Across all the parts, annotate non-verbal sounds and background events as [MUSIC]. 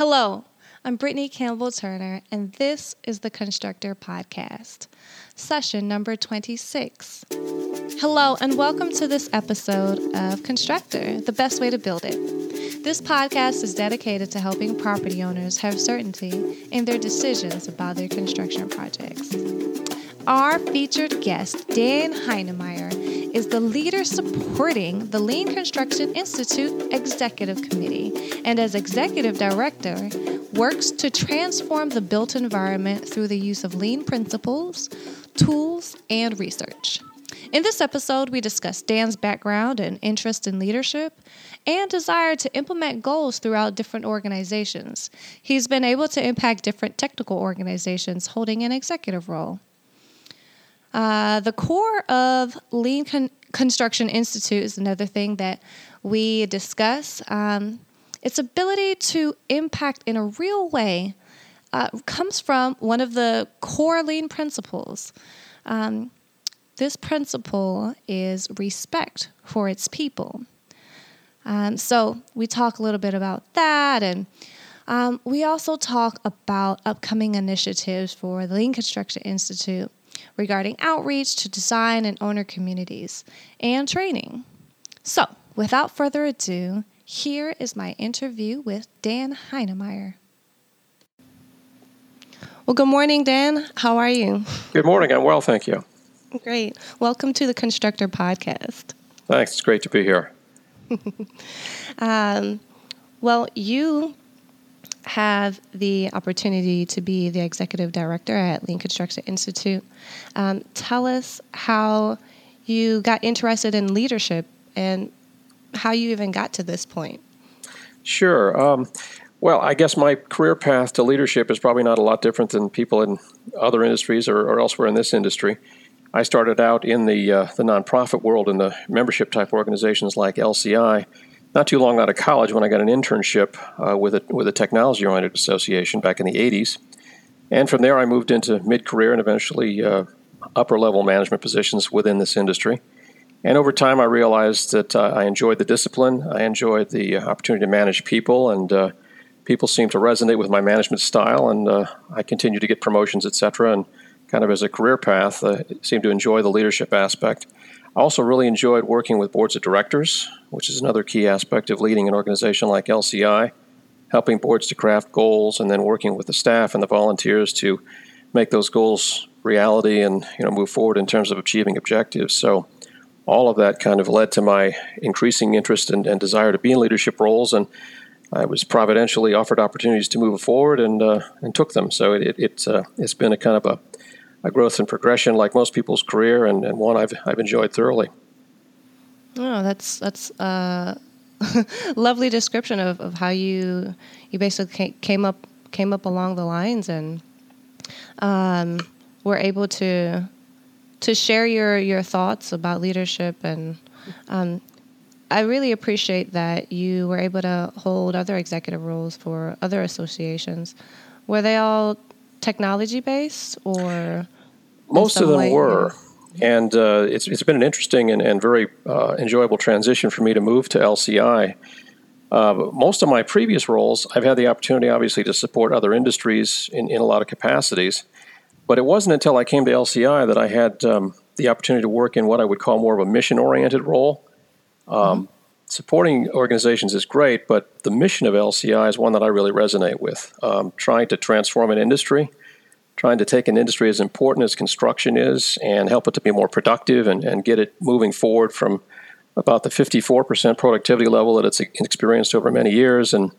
Hello, I'm Brittany Campbell Turner, and this is the Constructrr Podcast, session number 26. Hello, and welcome to this episode of Constructrr, the best way to build it. This podcast is dedicated to helping property owners have certainty in their decisions about their construction projects. Our featured guest, Dan Heinemeier, is the leader supporting the Lean Construction Institute Executive Committee and, as executive director, works to transform the built environment through the use of lean principles, tools, and research. In this episode, we discuss Dan's background and interest in leadership and desire to implement goals throughout different organizations. He's been able to impact different technical organizations holding an executive role. Uh, the core of Lean Con- Construction Institute is another thing that we discuss. Um, its ability to impact in a real way uh, comes from one of the core lean principles. Um, this principle is respect for its people. Um, so we talk a little bit about that, and um, we also talk about upcoming initiatives for the Lean Construction Institute regarding outreach to design and owner communities and training. So, without further ado, here is my interview with Dan Heinemeier. Well, good morning, Dan. How are you? Good morning. I'm well, thank you. Great. Welcome to the Constructrr Podcast. Thanks. It's great to be here. [LAUGHS] um, well, you have the opportunity to be the executive director at Lean Construction Institute. Um, tell us how you got interested in leadership and how you even got to this point. Sure. Um, well, I guess my career path to leadership is probably not a lot different than people in other industries or, or elsewhere in this industry. I started out in the uh, the nonprofit world in the membership type organizations like LCI. Not too long out of college, when I got an internship uh, with a with a technology oriented association back in the '80s, and from there I moved into mid career and eventually uh, upper level management positions within this industry. And over time, I realized that uh, I enjoyed the discipline. I enjoyed the uh, opportunity to manage people, and uh, people seemed to resonate with my management style. And uh, I continued to get promotions, etc. And kind of as a career path, uh, seemed to enjoy the leadership aspect. I also really enjoyed working with boards of directors, which is another key aspect of leading an organization like LCI, helping boards to craft goals, and then working with the staff and the volunteers to make those goals reality and you know move forward in terms of achieving objectives. So all of that kind of led to my increasing interest and, and desire to be in leadership roles. And I was providentially offered opportunities to move forward and uh, and took them. So it, it, it's uh, it's been a kind of a, a growth and progression like most people's career, and, and one I've I've enjoyed thoroughly. Oh, that's that's a [LAUGHS] lovely description of, of how you you basically came up came up along the lines and um, were able to to share your, your thoughts about leadership. And um, I really appreciate that you were able to hold other executive roles for other associations. Were they all technology based or? Most of them way? were. And uh, it's, it's been an interesting and, and very uh, enjoyable transition for me to move to LCI. Uh, most of my previous roles, I've had the opportunity, obviously, to support other industries in, in a lot of capacities. But it wasn't until I came to LCI that I had um, the opportunity to work in what I would call more of a mission oriented role. Um, mm-hmm. Supporting organizations is great, but the mission of LCI is one that I really resonate with. Um, trying to transform an industry, trying to take an industry as important as construction is and help it to be more productive and, and get it moving forward from about the 54% productivity level that it's experienced over many years and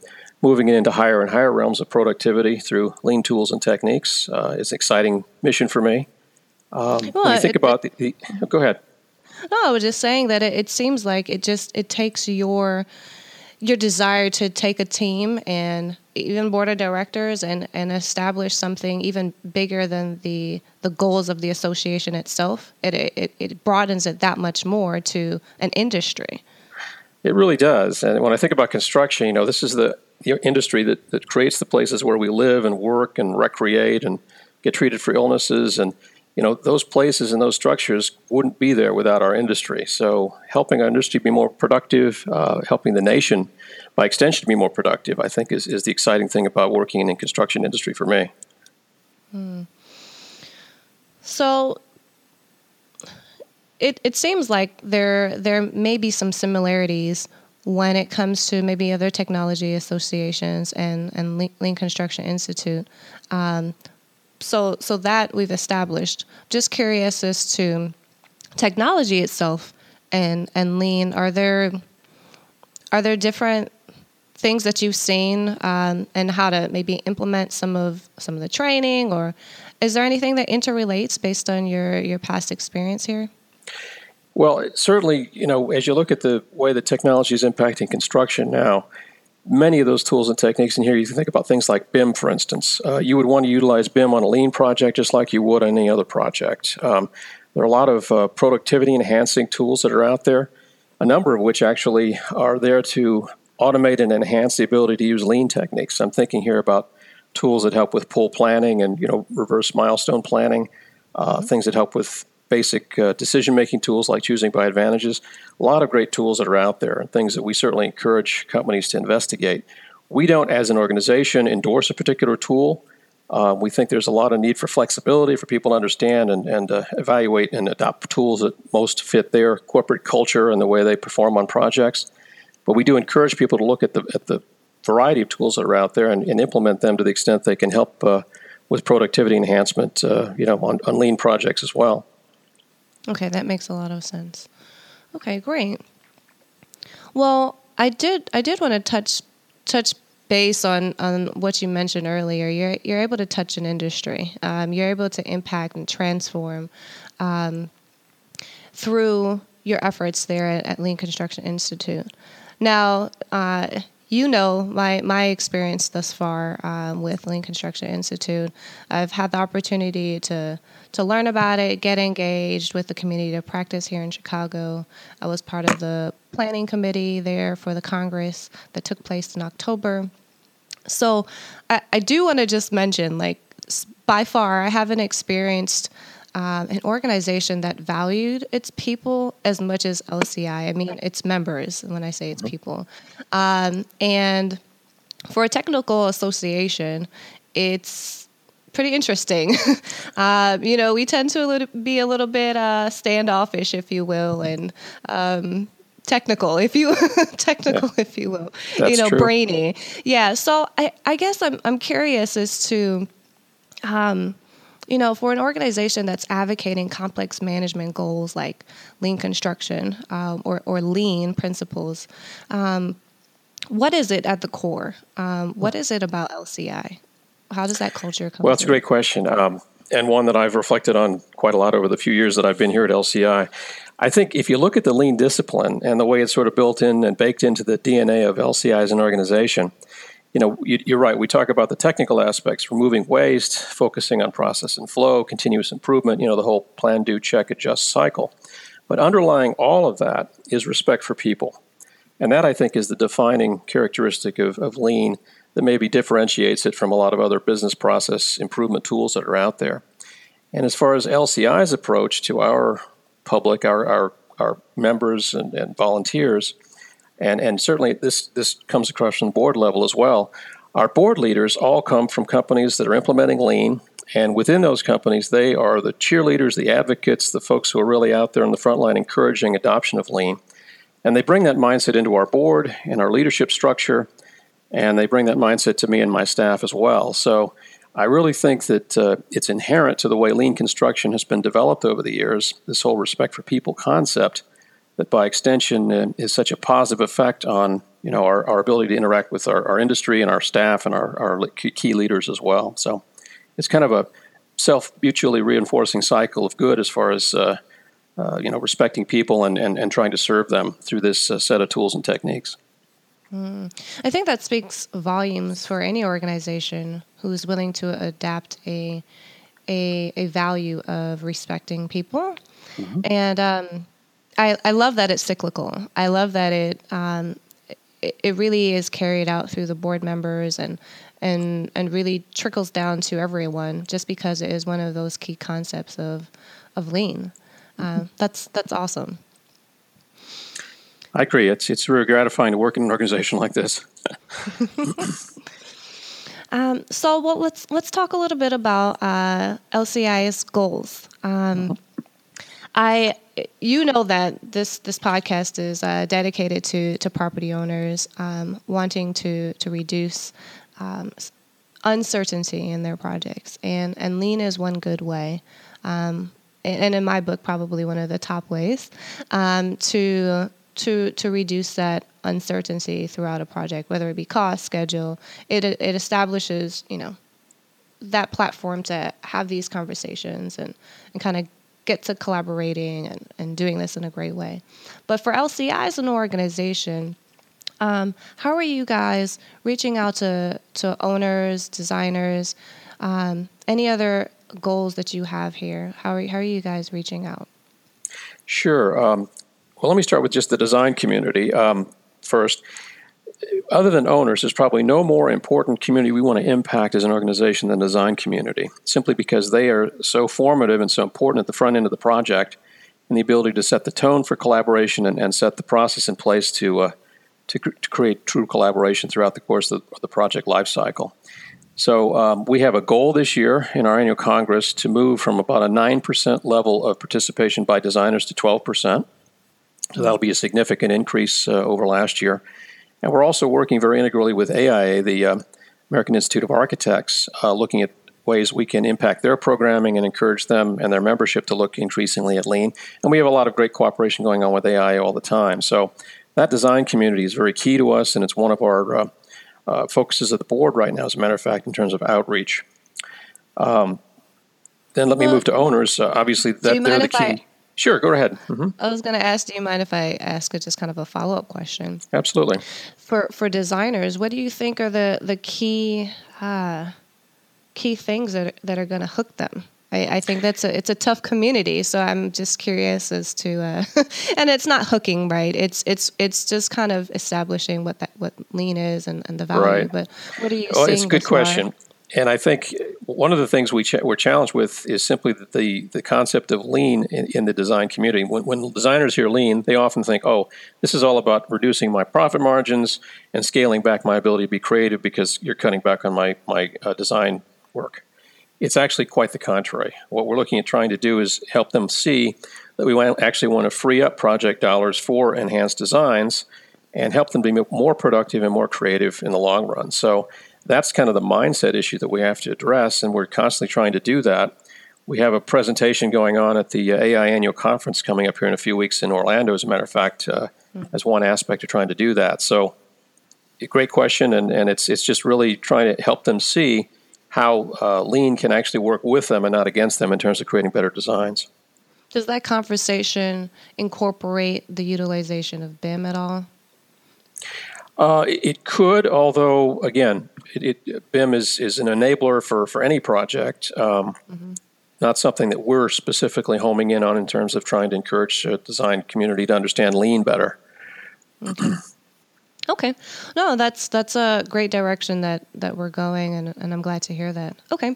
moving it into higher and higher realms of productivity through lean tools and techniques uh, is an exciting mission for me. Um, well, when you think it, about the, the, go ahead. No, I was just saying that it, it, seems like it just it takes your your desire to take a team and even board of directors and, and establish something even bigger than the the goals of the association itself. It, it it broadens it that much more to an industry. It really does. And when I think about construction, you know, this is the the industry that, that creates the places where we live and work and recreate and get treated for illnesses. And you know, those places and those structures wouldn't be there without our industry. So, helping our industry be more productive, uh, helping the nation, by extension, be more productive, I think is, is the exciting thing about working in the construction industry for me. Hmm. So, it, it seems like there there may be some similarities when it comes to maybe other technology associations and and Lean Construction Institute. Um, so so that we've established. Just curious as to technology itself and and lean. Are there are there different things that you've seen um, and how to maybe implement some of some of the training, or is there anything that interrelates based on your your past experience here? Well, certainly, you know, as you look at the way the technology is impacting construction now, many of those tools and techniques in here, you can think about things like BIM, for instance. Uh, you would want to utilize BIM on a lean project just like you would on any other project. Um, there are a lot of uh, productivity enhancing tools that are out there, a number of which actually are there to automate and enhance the ability to use lean techniques. I'm thinking here about tools that help with pull planning and you know reverse milestone planning, uh, mm-hmm. things that help with basic uh, decision making tools like choosing by advantages. A lot of great tools that are out there and things that we certainly encourage companies to investigate. We don't, as an organization, endorse a particular tool. Uh, we think there's a lot of need for flexibility for people to understand and, and uh, evaluate and adopt tools that most fit their corporate culture and the way they perform on projects. But we do encourage people to look at the, at the variety of tools that are out there and, and implement them to the extent they can help uh, with productivity enhancement, uh, you know, on, on lean projects as well. Okay, that makes a lot of sense. Okay, great. Well, I did I did want to touch touch base on on what you mentioned earlier. You're you're able to touch an industry. Um, you're able to impact and transform um, through your efforts there at, at, Lean Construction Institute. Now, uh, you know my my experience thus far um, with Lean Construction Institute. I've had the opportunity to to learn about it, get engaged with the community to practice here in Chicago. I was part of the planning committee there for the Congress that took place in October. So I, I do want to just mention, like, by far, I haven't experienced um, an organization that valued its people as much as LCI. I mean, its members, when I say its people. Um, and for a technical association, it's pretty interesting. uh, [LAUGHS] you know, we tend to a little, be a little bit uh, standoffish, if you will, and um, technical, if you [LAUGHS] technical, yeah. if you will. That's you know, true. brainy. Yeah. So I, I guess I'm I'm curious as to. Um, you know, for an organization that's advocating complex management goals like lean construction um, or, or lean principles, um, what is it at the core? Um, what is it about LCI? How does that culture come? Well, it's a great question, um, and one that I've reflected on quite a lot over the few years that I've been here at LCI. I think if you look at the lean discipline and the way it's sort of built in and baked into the DNA of LCI as an organization, you know, you, are right. We talk about the technical aspects, removing waste, focusing on process and flow, continuous improvement, you know, the whole plan, do, check, adjust cycle. But underlying all of that is respect for people. And that, I think, is the defining characteristic of, of lean that maybe differentiates it from a lot of other business process improvement tools that are out there. And as far as LCI's approach to our public, our, our, our members and, and volunteers, and, and certainly this, this comes across from the board level as well, our board leaders all come from companies that are implementing lean. And within those companies, they are the cheerleaders, the advocates, the folks who are really out there on the front line encouraging adoption of lean. And they bring that mindset into our board and our leadership structure and they bring that mindset to me and my staff as well. So I really think that uh, it's inherent to the way lean construction has been developed over the years, this whole respect for people concept, that by extension uh, is such a positive effect on you know our, our ability to interact with our, our industry and our staff and our, our key leaders as well. So it's kind of a self mutually reinforcing cycle of good as far as uh, uh, you know respecting people and, and, and trying to serve them through this uh, set of tools and techniques. Mm. I think that speaks volumes for any organization who's willing to adapt a a, a value of respecting people. Mm-hmm. And um, I, I love that it's cyclical. I love that it um, it, it really is carried out through the board members and and and really trickles down to everyone just because it is one of those key concepts of of lean. Uh, that's that's awesome. I agree. It's it's really gratifying to work in an organization like this. [LAUGHS] um, so, well, let's let's talk a little bit about uh, LCI's goals. Um, I, you know that this this podcast is uh, dedicated to to property owners um, wanting to to reduce um, uncertainty in their projects, and and lean is one good way. Um, and in my book, probably one of the top ways um, to to to reduce that uncertainty throughout a project, whether it be cost, schedule. It it establishes you know that platform to have these conversations and and kind of get to collaborating and, and doing this in a great way. But for LCI as an organization, um, how are you guys reaching out to, to owners, designers, um, any other goals that you have here? How are, how are you guys reaching out? Sure. Um, well, let me start with just the design community um, first. Other than owners, there's probably no more important community we want to impact as an organization than design community, simply because they are so formative and so important at the front end of the project and the ability to set the tone for collaboration and, and set the process in place to, uh, to, to, create true collaboration throughout the course of the, the project lifecycle. So um, we have a goal this year in our annual Congress to move from about a 9% level of participation by designers to 12%. So that'll be a significant increase uh, over last year. And we're also working very integrally with AIA, the uh, American Institute of Architects, uh, looking at ways we can impact their programming and encourage them and their membership to look increasingly at lean. And we have a lot of great cooperation going on with AIA all the time. So that design community is very key to us, and it's one of our uh, uh, focuses of the board right now, as a matter of fact, in terms of outreach. Um, then let well, me move to owners. Uh, obviously, that, they're the key. I- Sure, go ahead. Mm-hmm. I was going to ask, do you mind if I ask just kind of a follow up question? Absolutely. For for designers, what do you think are the the key uh, key things that that are going to hook them? I, I, think that's a it's a tough community, so I'm just curious as to uh, [LAUGHS] and it's not hooking, right? It's it's it's just kind of establishing what that what lean is and, and the value. Right. But what are you? Well, it's a good question. And I think one of the things we ch- we're challenged with is simply the the concept of lean in, in the design community. When, when, designers hear lean, they often think, "Oh, this is all about reducing my profit margins and scaling back my ability to be creative because you're cutting back on my my uh, design work." It's actually quite the contrary. What we're looking at trying to do is help them see that we actually want to free up project dollars for enhanced designs and help them be more productive and more creative in the long run. So that's kind of the mindset issue that we have to address, and we're constantly trying to do that. We have a presentation going on at the uh, AIA annual conference coming up here in a few weeks in Orlando, as a matter of fact, uh, mm-hmm. as one aspect of trying to do that. So, great question, and, and it's it's just really trying to help them see how uh, lean can actually work with them and not against them in terms of creating better designs. Does that conversation incorporate the utilization of BIM at all? Uh, it could, although again, it, it, BIM is, is an enabler for, for any project. Um, mm-hmm. Not something that we're specifically homing in on in terms of trying to encourage the design community to understand lean better. Okay. okay. No, that's that's a great direction that, that we're going, and, and I'm glad to hear that. Okay.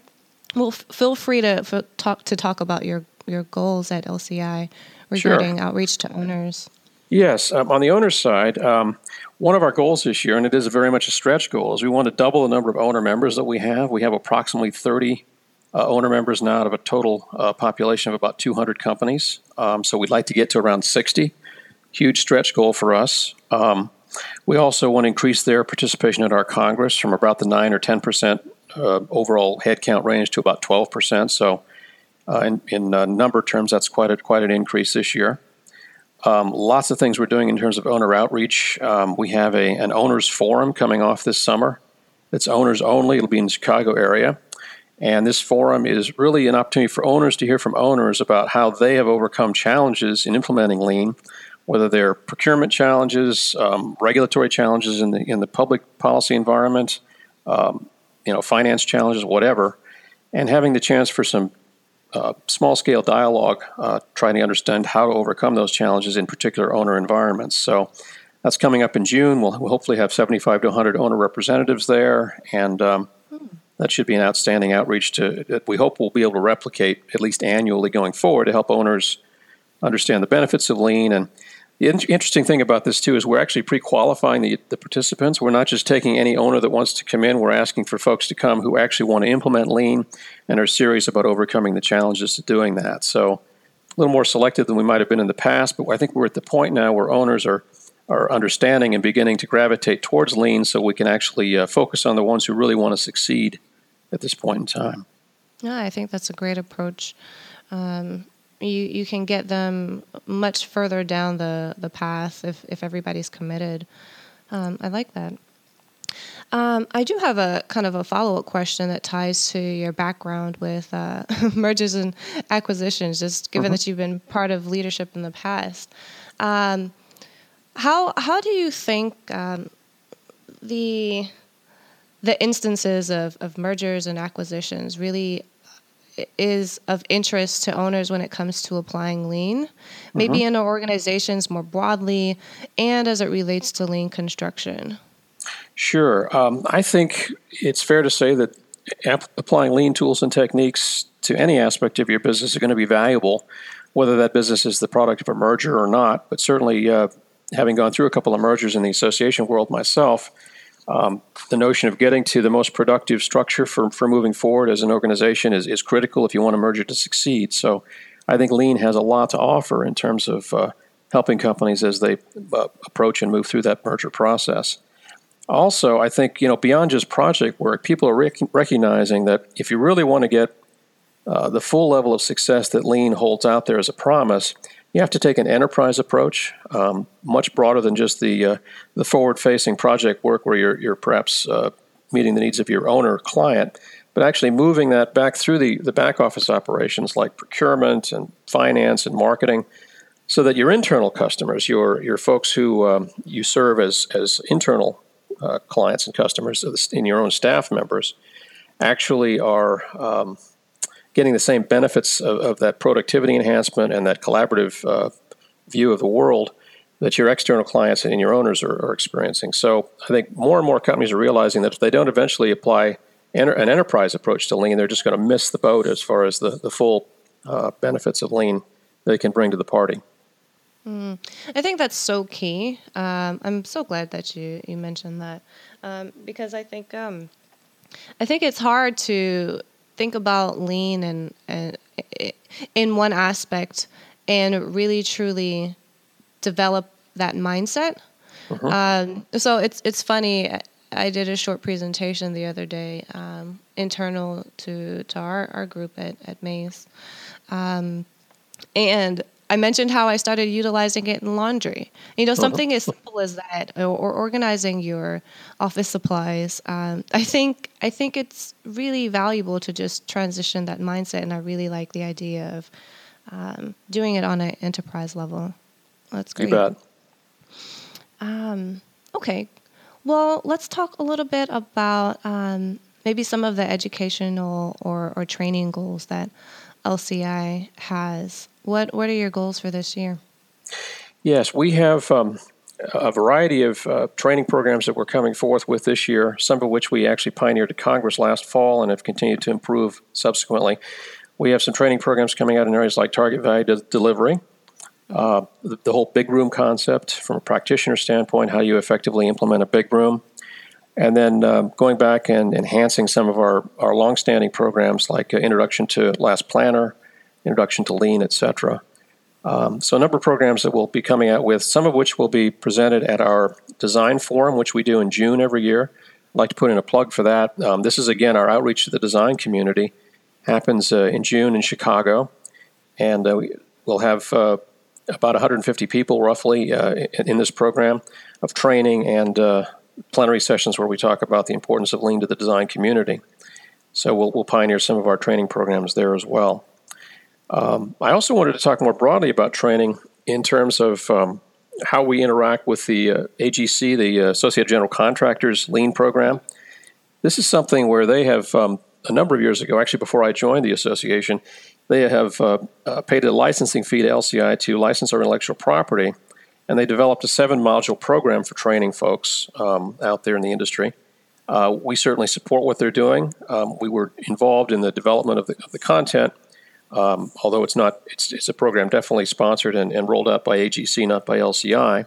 Well, f- feel free to f- talk to talk about your, your goals at LCI regarding sure. outreach to owners. Yes, um, on the owner's side, um, one of our goals this year, and it is very much a stretch goal, is we want to double the number of owner members that we have. We have approximately 30 uh, owner members now out of a total uh, population of about 200 companies. Um, so we'd like to get to around 60. Huge stretch goal for us. Um, we also want to increase their participation at our Congress from about the 9 or 10 percent uh, overall headcount range to about 12 percent. So uh, in, in uh, number terms, that's quite a, quite an increase this year. Um, lots of things we're doing in terms of owner outreach. Um, we have a, an owners forum coming off this summer. It's owners only. It'll be in the Chicago area. And this forum is really an opportunity for owners to hear from owners about how they have overcome challenges in implementing lean, whether they're procurement challenges, um, regulatory challenges in the in the public policy environment, um, you know, finance challenges, whatever, and having the chance for some uh, small scale dialogue, uh, trying to understand how to overcome those challenges in particular owner environments. So That's coming up in June. We'll, we'll hopefully have 75 to 100 owner representatives there, and um, that should be an outstanding outreach to that we hope we'll be able to replicate at least annually going forward to help owners understand the benefits of lean. And the in- interesting thing about this too is we're actually pre-qualifying the, the participants. We're not just taking any owner that wants to come in. We're asking for folks to come who actually want to implement lean and are serious about overcoming the challenges of doing that. So a little more selective than we might have been in the past, but I think we're at the point now where owners are are understanding and beginning to gravitate towards lean so we can actually uh, focus on the ones who really want to succeed at this point in time. Yeah, I think that's a great approach. Um, you you can get them much further down the, the path if, if everybody's committed. Um, I like that. Um, I do have a kind of a follow up question that ties to your background with uh, [LAUGHS] mergers and acquisitions, just given mm-hmm. that you've been part of leadership in the past. Um, how how do you think um, the the instances of, of mergers and acquisitions really is of interest to owners when it comes to applying lean, maybe mm-hmm. in organizations more broadly, and as it relates to lean construction? Sure. Um, I think it's fair to say that ap- applying lean tools and techniques to any aspect of your business is going to be valuable, whether that business is the product of a merger or not. But certainly, uh, having gone through a couple of mergers in the association world myself, um, the notion of getting to the most productive structure for, for moving forward as an organization is, is critical if you want a merger to succeed. So I think Lean has a lot to offer in terms of uh, helping companies as they uh, approach and move through that merger process. Also, I think you know beyond just project work, people are rec- recognizing that if you really want to get uh, the full level of success that Lean holds out there as a promise, you have to take an enterprise approach, um, much broader than just the uh, the forward-facing project work where you're you're perhaps uh, meeting the needs of your owner client, but actually moving that back through the the back office operations like procurement and finance and marketing, so that your internal customers, your your folks who um, you serve as as internal uh, clients and customers in your own staff members, actually are um, getting the same benefits of, of that productivity enhancement and that collaborative uh, view of the world that your external clients and your owners are, are, experiencing. So I think more and more companies are realizing that if they don't eventually apply enter, an enterprise approach to lean, they're just going to miss the boat as far as the, the full uh, benefits of lean they can bring to the party. Mm. I think that's so key. Um, I'm so glad that you, you mentioned that um, because I think um, I think it's hard to think about lean and, and in one aspect and really truly develop that mindset. Uh-huh. Um, so it's it's funny. I did a short presentation the other day, um, internal to to our, our group at at Mace, um, and I mentioned how I started utilizing it in laundry. You know, uh-huh. something as simple as that, or, or organizing your office supplies. Um, I think I think it's really valuable to just transition that mindset, and I really like the idea of um, doing it on an enterprise level. That's great. You bet. Um, okay, well, let's talk a little bit about um, maybe some of the educational or, or training goals that LCI has what What are your goals for this year? Yes, we have um, a variety of uh, training programs that we're coming forth with this year. Some of which we actually pioneered at Congress last fall and have continued to improve subsequently. We have some training programs coming out in areas like target value de- delivery, uh, the, the, whole big room concept from a practitioner standpoint, how you effectively implement a big room. And then um, going back and enhancing some of our, our longstanding programs like uh, Introduction to Last Planner, Introduction to Lean, etc. Um, so a number of programs that we'll be coming out with, some of which will be presented at our design forum, which we do in June every year. I'd like to put in a plug for that. Um, this is again our outreach to the design community. Happens uh, in June in Chicago, and uh, we, will have uh, about 150 people roughly uh, in, in, this program of training and uh, plenary sessions where we talk about the importance of lean to the design community. So we'll, we'll pioneer some of our training programs there as well. Um, I also wanted to talk more broadly about training in terms of um, how we interact with the uh, AGC, the uh, Associated General Contractors Lean Program. This is something where they have, um, a number of years ago, actually before I joined the association, they have uh, uh paid a licensing fee to LCI to license our intellectual property. And they developed a seven module program for training folks um, out there in the industry. Uh, we certainly support what they're doing. Um, we were involved in the development of the, of the content, um, although it's not. It's, it's, a program definitely sponsored and, and, rolled out by AGC, not by LCI,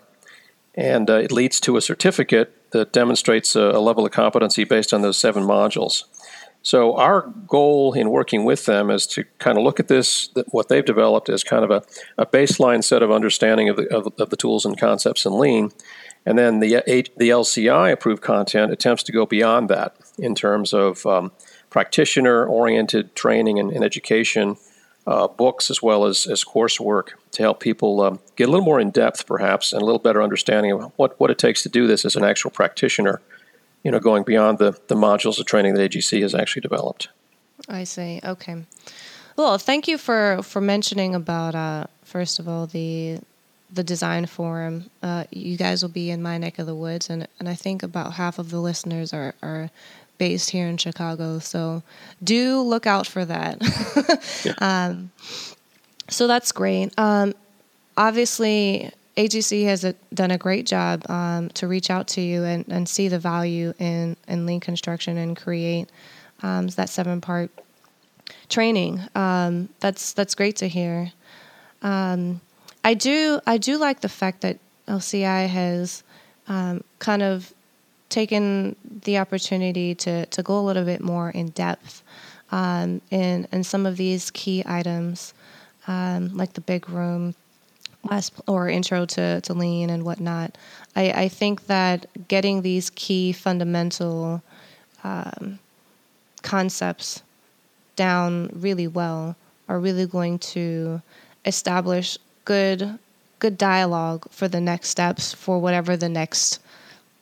and uh, it leads to a certificate that demonstrates a, a level of competency based on those seven modules. So our goal in working with them is to kind of look at this, what they've developed as kind of a, a baseline set of understanding of the, of, of the tools and concepts in Lean, and then the the LCI approved content attempts to go beyond that in terms of um, practitioner oriented training and, and education, uh, books as well as, as coursework to help people um, get a little more in depth, perhaps, and a little better understanding of what, what it takes to do this as an actual practitioner you know, going beyond the, the modules of training that AGC has actually developed. I see. Okay. Well, thank you for, for mentioning about, uh, first of all, the the design forum. Uh, you guys will be in my neck of the woods, and, and I think about half of the listeners are, are based here in Chicago. So do look out for that. [LAUGHS] yeah. um, so that's great. Um, obviously, AGC has a, done a great job um, to reach out to you and, and see the value in, in lean construction and create um, that seven part training. Um, that's that's great to hear. Um, I do I do like the fact that LCI has um, kind of taken the opportunity to, to go a little bit more in depth um, in in some of these key items, like the big room last or intro to, to lean and whatnot. I, I think that getting these key fundamental um, concepts down really well are really going to establish good good dialogue for the next steps for whatever the next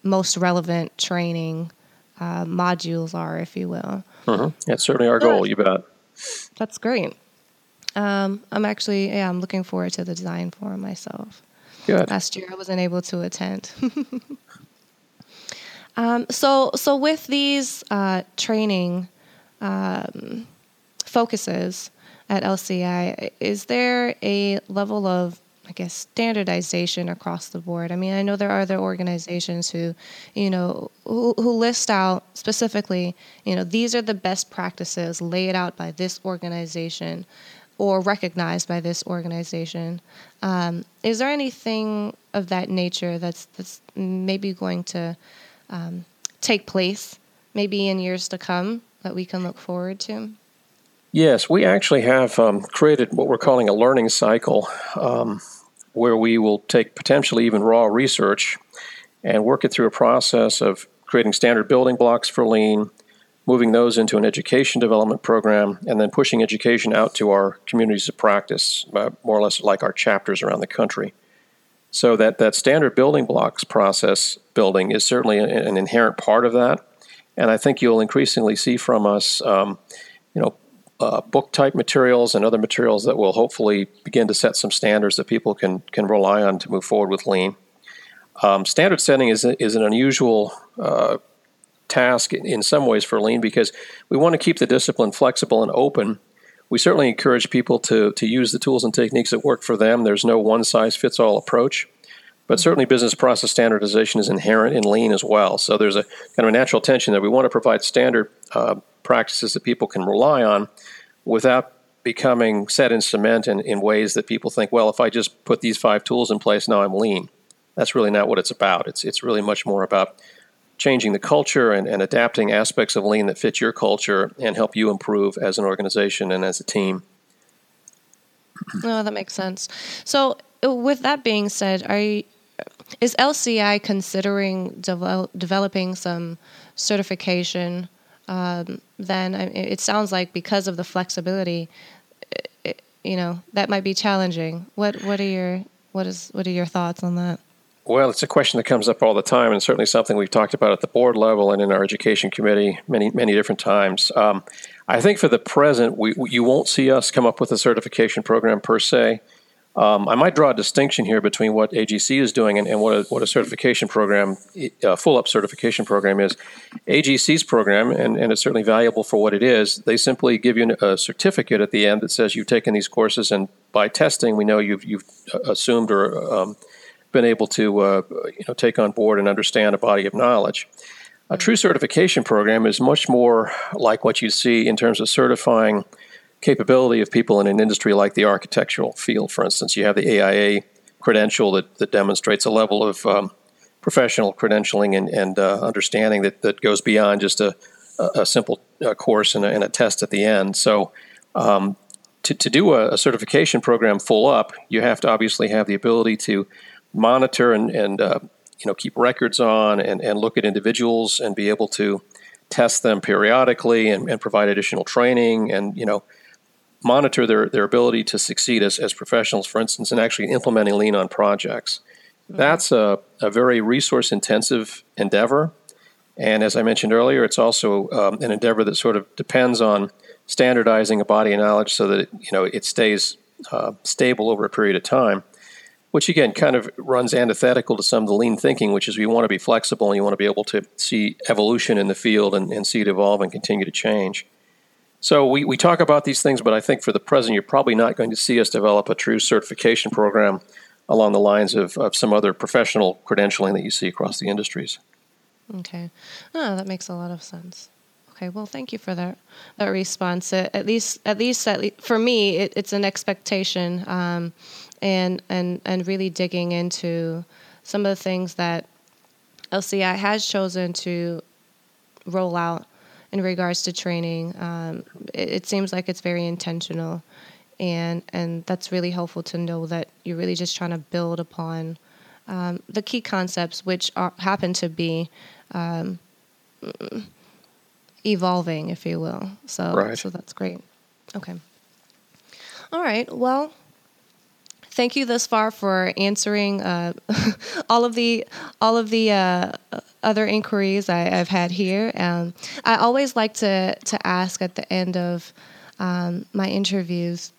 most relevant training uh, modules are, if you will. Mm-hmm. That's certainly our goal. You bet. That's great. Um, I'm actually, yeah, I'm looking forward to the design forum myself. Good. Last year I wasn't able to attend. [LAUGHS] um, so, so with these uh, training um, focuses at LCI, is there a level of I guess standardization across the board. I mean, I know there are other organizations who, you know, who, who, list out specifically, you know, these are the best practices laid out by this organization or recognized by this organization. Um, is there anything of that nature that's that's maybe going to um, take place, maybe in years to come, that we can look forward to? Yes, we actually have um, created what we're calling a learning cycle, um, where we will take potentially even raw research and work it through a process of creating standard building blocks for lean moving those into an education development program, and then pushing education out to our communities of practice, uh, more or less like our chapters around the country. So that, that standard building blocks process building is certainly an, an inherent part of that. And I think you'll increasingly see from us, um, you know, uh, book type materials and other materials that will hopefully begin to set some standards that people can can rely on to move forward with lean. Um, standard setting is, is an unusual uh, task in some ways for lean because we want to keep the discipline flexible and open. We certainly encourage people to, to use the tools and techniques that work for them. There's no one size fits all approach. But certainly, business process standardization is inherent in lean as well. So there's a kind of a natural tension that we want to provide standard uh, practices that people can rely on without becoming set in cement in, in ways that people think, well, if I just put these five tools in place, now I'm lean. That's really not what it's about. It's, it's really much more about changing the culture and, and adapting aspects of lean that fit your culture and help you improve as an organization and as a team. Oh, that makes sense. So, uh, with that being said, are you, is LCI considering develop, developing some certification? Um, then it sounds like because of the flexibility, it, you know, that might be challenging. What what are your what is what are your thoughts on that? Well, it's a question that comes up all the time, and certainly something we've talked about at the board level and in our education committee many, many different times. Um, I think for the present, we, you won't see us come up with a certification program per se. Um, I might draw a distinction here between what AGC is doing and, and what, a, what a certification program, a full up certification program is. AGC's program, and, and it's certainly valuable for what it is, they simply give you a certificate at the end that says you've taken these courses, and by testing, we know you've, you've uh, assumed or um, been able to uh, you know take on board and understand a body of knowledge. A true certification program is much more like what you see in terms of certifying capability of people in an industry like the architectural field. For instance, you have the AIA credential that, that demonstrates a level of um, professional credentialing and, and uh, understanding that, that goes beyond just a, a simple uh, course and a, and a, test at the end. So, um, to, to do a, a, certification program full up, you have to obviously have the ability to monitor and, and uh, you know keep records on and, and look at individuals and be able to test them periodically and, and provide additional training and you know monitor their, their ability to succeed as, as professionals, for instance, in actually implementing lean on projects. Mm-hmm. That's a, a very resource intensive endeavor. And as I mentioned earlier, it's also um, an endeavor that sort of depends on standardizing a body of knowledge so that it, you know it stays uh, stable over a period of time. Which again kind of runs antithetical to some of the lean thinking, which is we want to be flexible and you want to be able to see evolution in the field and, and see it evolve and continue to change. So we, we talk about these things, but I think for the present, you're probably not going to see us develop a true certification program along the lines of, of some other professional credentialing that you see across the industries. Okay. Oh, that makes a lot of sense. Okay, well, thank you for that that response. At least, at least, at least for me, it, it's an expectation, um, and and and really digging into some of the things that LCI has chosen to roll out in regards to training. Um, it, it, seems like it's very intentional, and and that's really helpful to know that you're really just trying to build upon um, the key concepts, which are, happen to be um, evolving, if you will. So right. so that's great. Okay. All right. Well, thank you thus far for answering uh, [LAUGHS] all of the all of the uh, other inquiries I, have had here. Um, I always like to to ask at the end of um, my interviews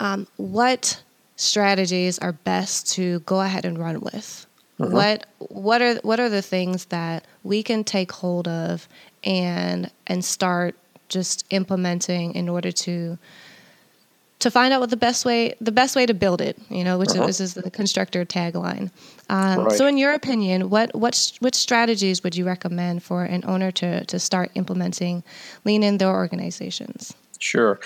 um, what strategies are best to go ahead and run with. Mm-hmm. What what are what are the things that we can take hold of and and start just implementing in order to to find out what the best way the best way to build it you know which uh-huh. is, is the Constructrr tagline. Um, right. so in your opinion what what which strategies would you recommend for an owner to to start implementing lean in their organizations? Sure.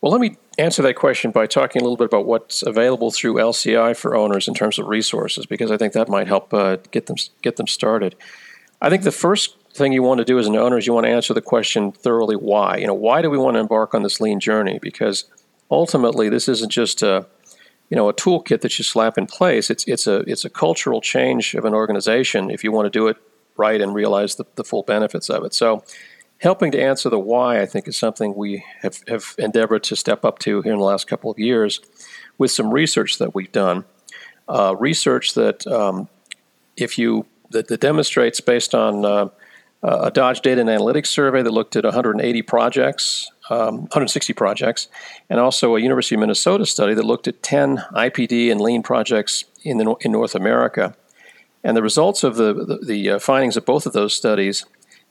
Well let me answer that question by talking a little bit about what's available through lci for owners in terms of resources because i think that might help uh, get them get them started. I think the first thing you want to do as an owner is you want to answer the question thoroughly why? You know why do we want to embark on this lean journey? Because ultimately this isn't just a you know a toolkit that you slap in place. It's it's a it's a cultural change of an organization if you want to do it right and realize the, the full benefits of it. So helping to answer the why, I think, is something we have, have endeavored to step up to here in the last couple of years with some research that we've done. Uh, research that, um, if you that, that, demonstrates based on uh, a Dodge Data and Analytics survey that looked at 180 projects um, 160 projects, and also a University of Minnesota study that looked at 10 IPD and lean projects in, the, in North America. And the results of the, the, the uh, findings of both of those studies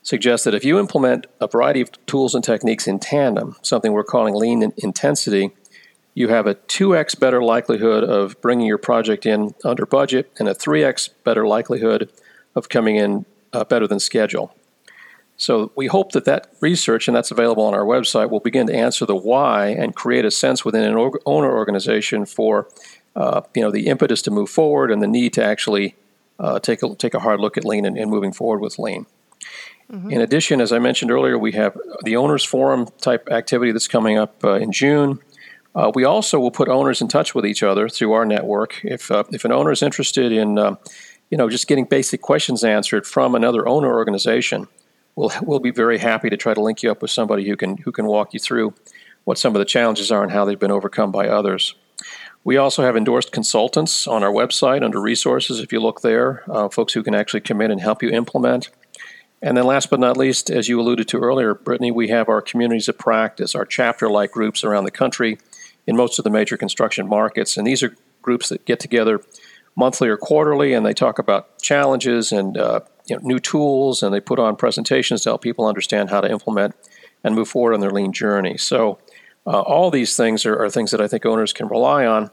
suggest that if you implement a variety of tools and techniques in tandem, something we're calling lean in intensity, you have a 2x better likelihood of bringing your project in under budget and a 3x better likelihood of coming in uh, better than schedule. So we hope that that research, and that's available on our website, will begin to answer the why and create a sense within an owner organization for uh, you know the impetus to move forward and the need to actually uh, take a take a hard look at lean and, and moving forward with lean. Mm-hmm. In addition, as I mentioned earlier, we have the owners forum type activity that's coming up uh, in June. Uh, we also will put owners in touch with each other through our network. If uh, if an owner is interested in uh, you know just getting basic questions answered from another owner organization we'll we'll be very happy to try to link you up with somebody who can who can walk you through what some of the challenges are and how they've been overcome by others. We also have endorsed consultants on our website under resources. If you look there, uh, folks who can actually come in and help you implement. And then, last but not least, as you alluded to earlier, Brittany, we have our communities of practice, our chapter like groups around the country in most of the major construction markets. And these are groups that get together monthly or quarterly and they talk about challenges and uh, you know, new tools and they put on presentations to help people understand how to implement and move forward on their lean journey. So, uh, all these things are, are, things that I think owners can rely on.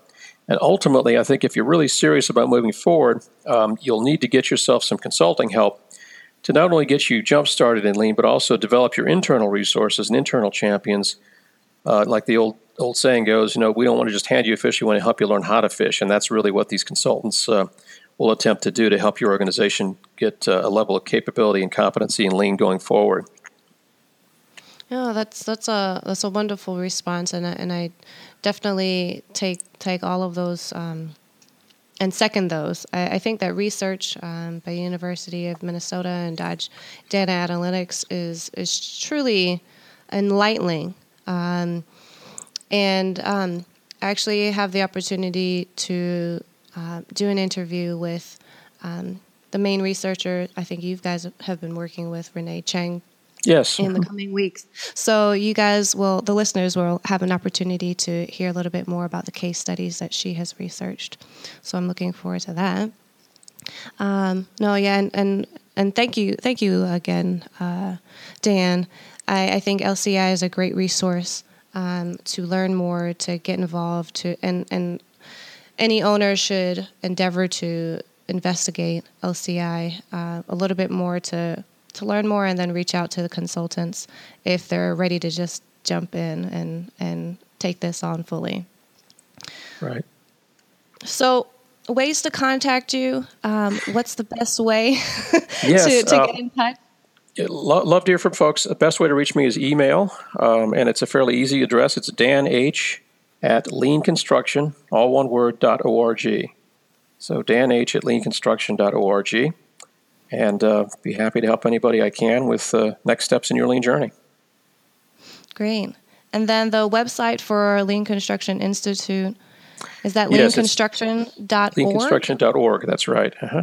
And ultimately, I think if you're really serious about moving forward, um, you'll need to get yourself some consulting help to not only get you jump started in lean, but also develop your internal resources and internal champions. Uh, like the old old saying goes, you know, we don't want to just hand you a fish; we want to help you learn how to fish, and that's really what these consultants uh, will attempt to do to help your organization get uh, a level of capability and competency in lean going forward. Yeah, that's that's a that's a wonderful response, and I, and I definitely take take all of those um, and second those. I, I think that research um, by University of Minnesota and Dodge Data Analytics is is truly enlightening, um, and um, I actually have the opportunity to uh, do an interview with um, the main researcher. I think you guys have been working with Renee Cheng. Yes. In the coming weeks. So you guys will, the listeners will have an opportunity to hear a little bit more about the case studies that she has researched. So I'm looking forward to that. Um, no, yeah, and, and and thank you, thank you again, uh, Dan. I, I, think LCI is a great resource um, to learn more, to get involved, to and and any owner should endeavor to investigate LCI uh, a little bit more to to learn more and then reach out to the consultants if they're ready to just jump in and, and take this on fully. Right. So, ways to contact you. Um, what's the best way [LAUGHS] yes, to, to uh, get in touch? love to hear from folks. The best way to reach me is email, um, and it's a fairly easy address. It's Dan H at leanconstruction, all one word, dot org. So Dan H at leanconstruction.org and uh, be happy to help anybody I can with uh, next steps in your lean journey. Great. And then the website for Lean Construction Institute is that yes, leanconstruction.org? Leanconstruction.org, that's right. Uh-huh.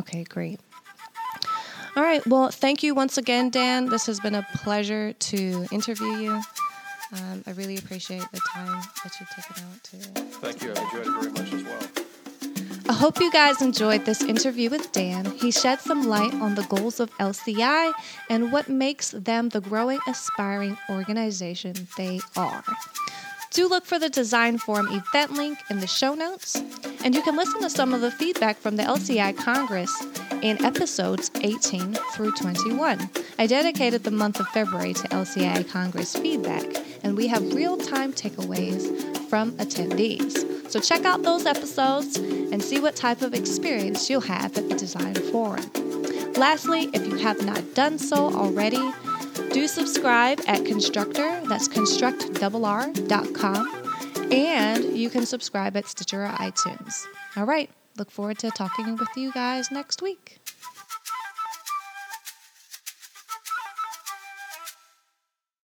Okay, great. All right. Well, thank you once again, Dan. This has been a pleasure to interview you. Um, I really appreciate the time that you've taken out to. Thank you. I've enjoyed it very much as well. I hope you guys enjoyed this interview with Dan. He shed some light on the goals of LCI and what makes them the growing, aspiring organization they are. Do look for the Design Forum event link in the show notes, and you can listen to some of the feedback from the LCI Congress in episodes 18 through 21. I dedicated the month of February to LCI Congress feedback, and we have real time takeaways from attendees. So check out those episodes and see what type of experience you'll have at the Design Forum. Lastly, if you have not done so already, do subscribe at Constructrr, that's constructrr.com, and you can subscribe at Stitcher or iTunes. All right, look forward to talking with you guys next week.